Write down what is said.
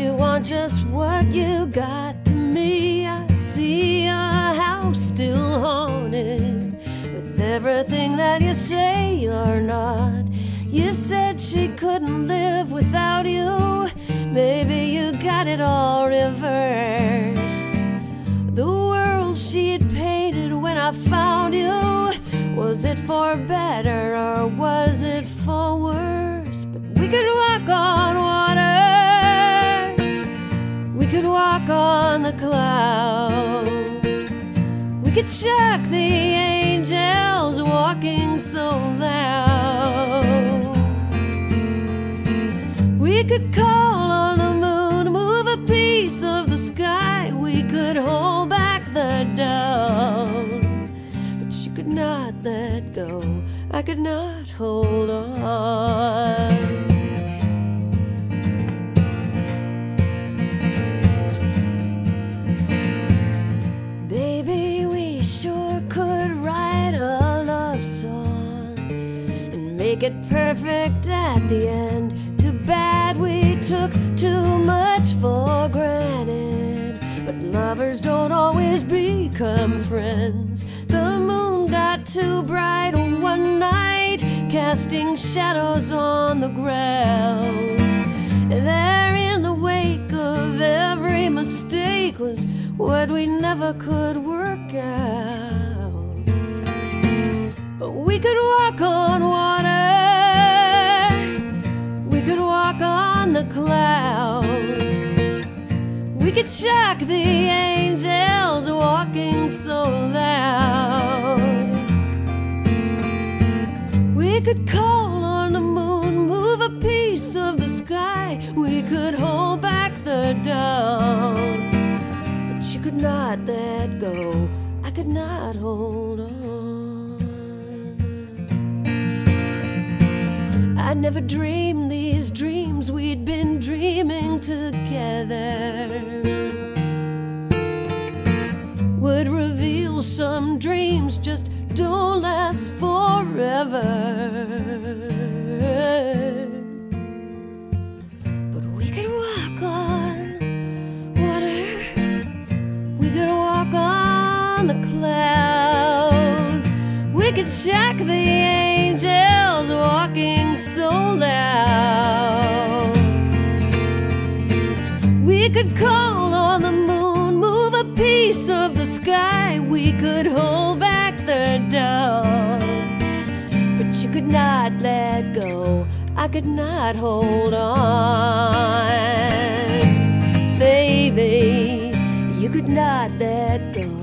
want just what you got to me. I see a house still haunted with everything that you say you're not. You said she couldn't live without you. Maybe you got it all reversed. The world she'd painted when I found you. Was it for better or was it for worse? But we could walk on water. We could walk on the clouds. We could shock the angels walking so loud. We could call on the moon, move a piece of the sky. We could hold back the dawn. But you could not let go. I could not hold on. Make it perfect at the end. Too bad we took too much for granted. But lovers don't always become friends. The moon got too bright one night, casting shadows on the ground. There in the wake of every mistake was what we never could work out. But we could walk on water, could shock the angels walking so loud. We could call on the moon, move a piece of the sky. We could hold back the dawn. But you could not let go. I could not hold on. I never dreamed these dreams we'd been dreaming together. Would reveal some dreams just don't last forever. But we could walk on water, we could walk on the clouds, we could shock the angels could call on the moon, move a piece of the sky. We could hold back the dawn. But you could not let go. I could not hold on. Baby, you could not let go.